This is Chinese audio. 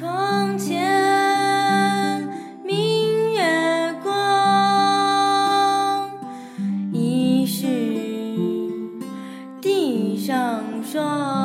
床前明月光疑是地上霜。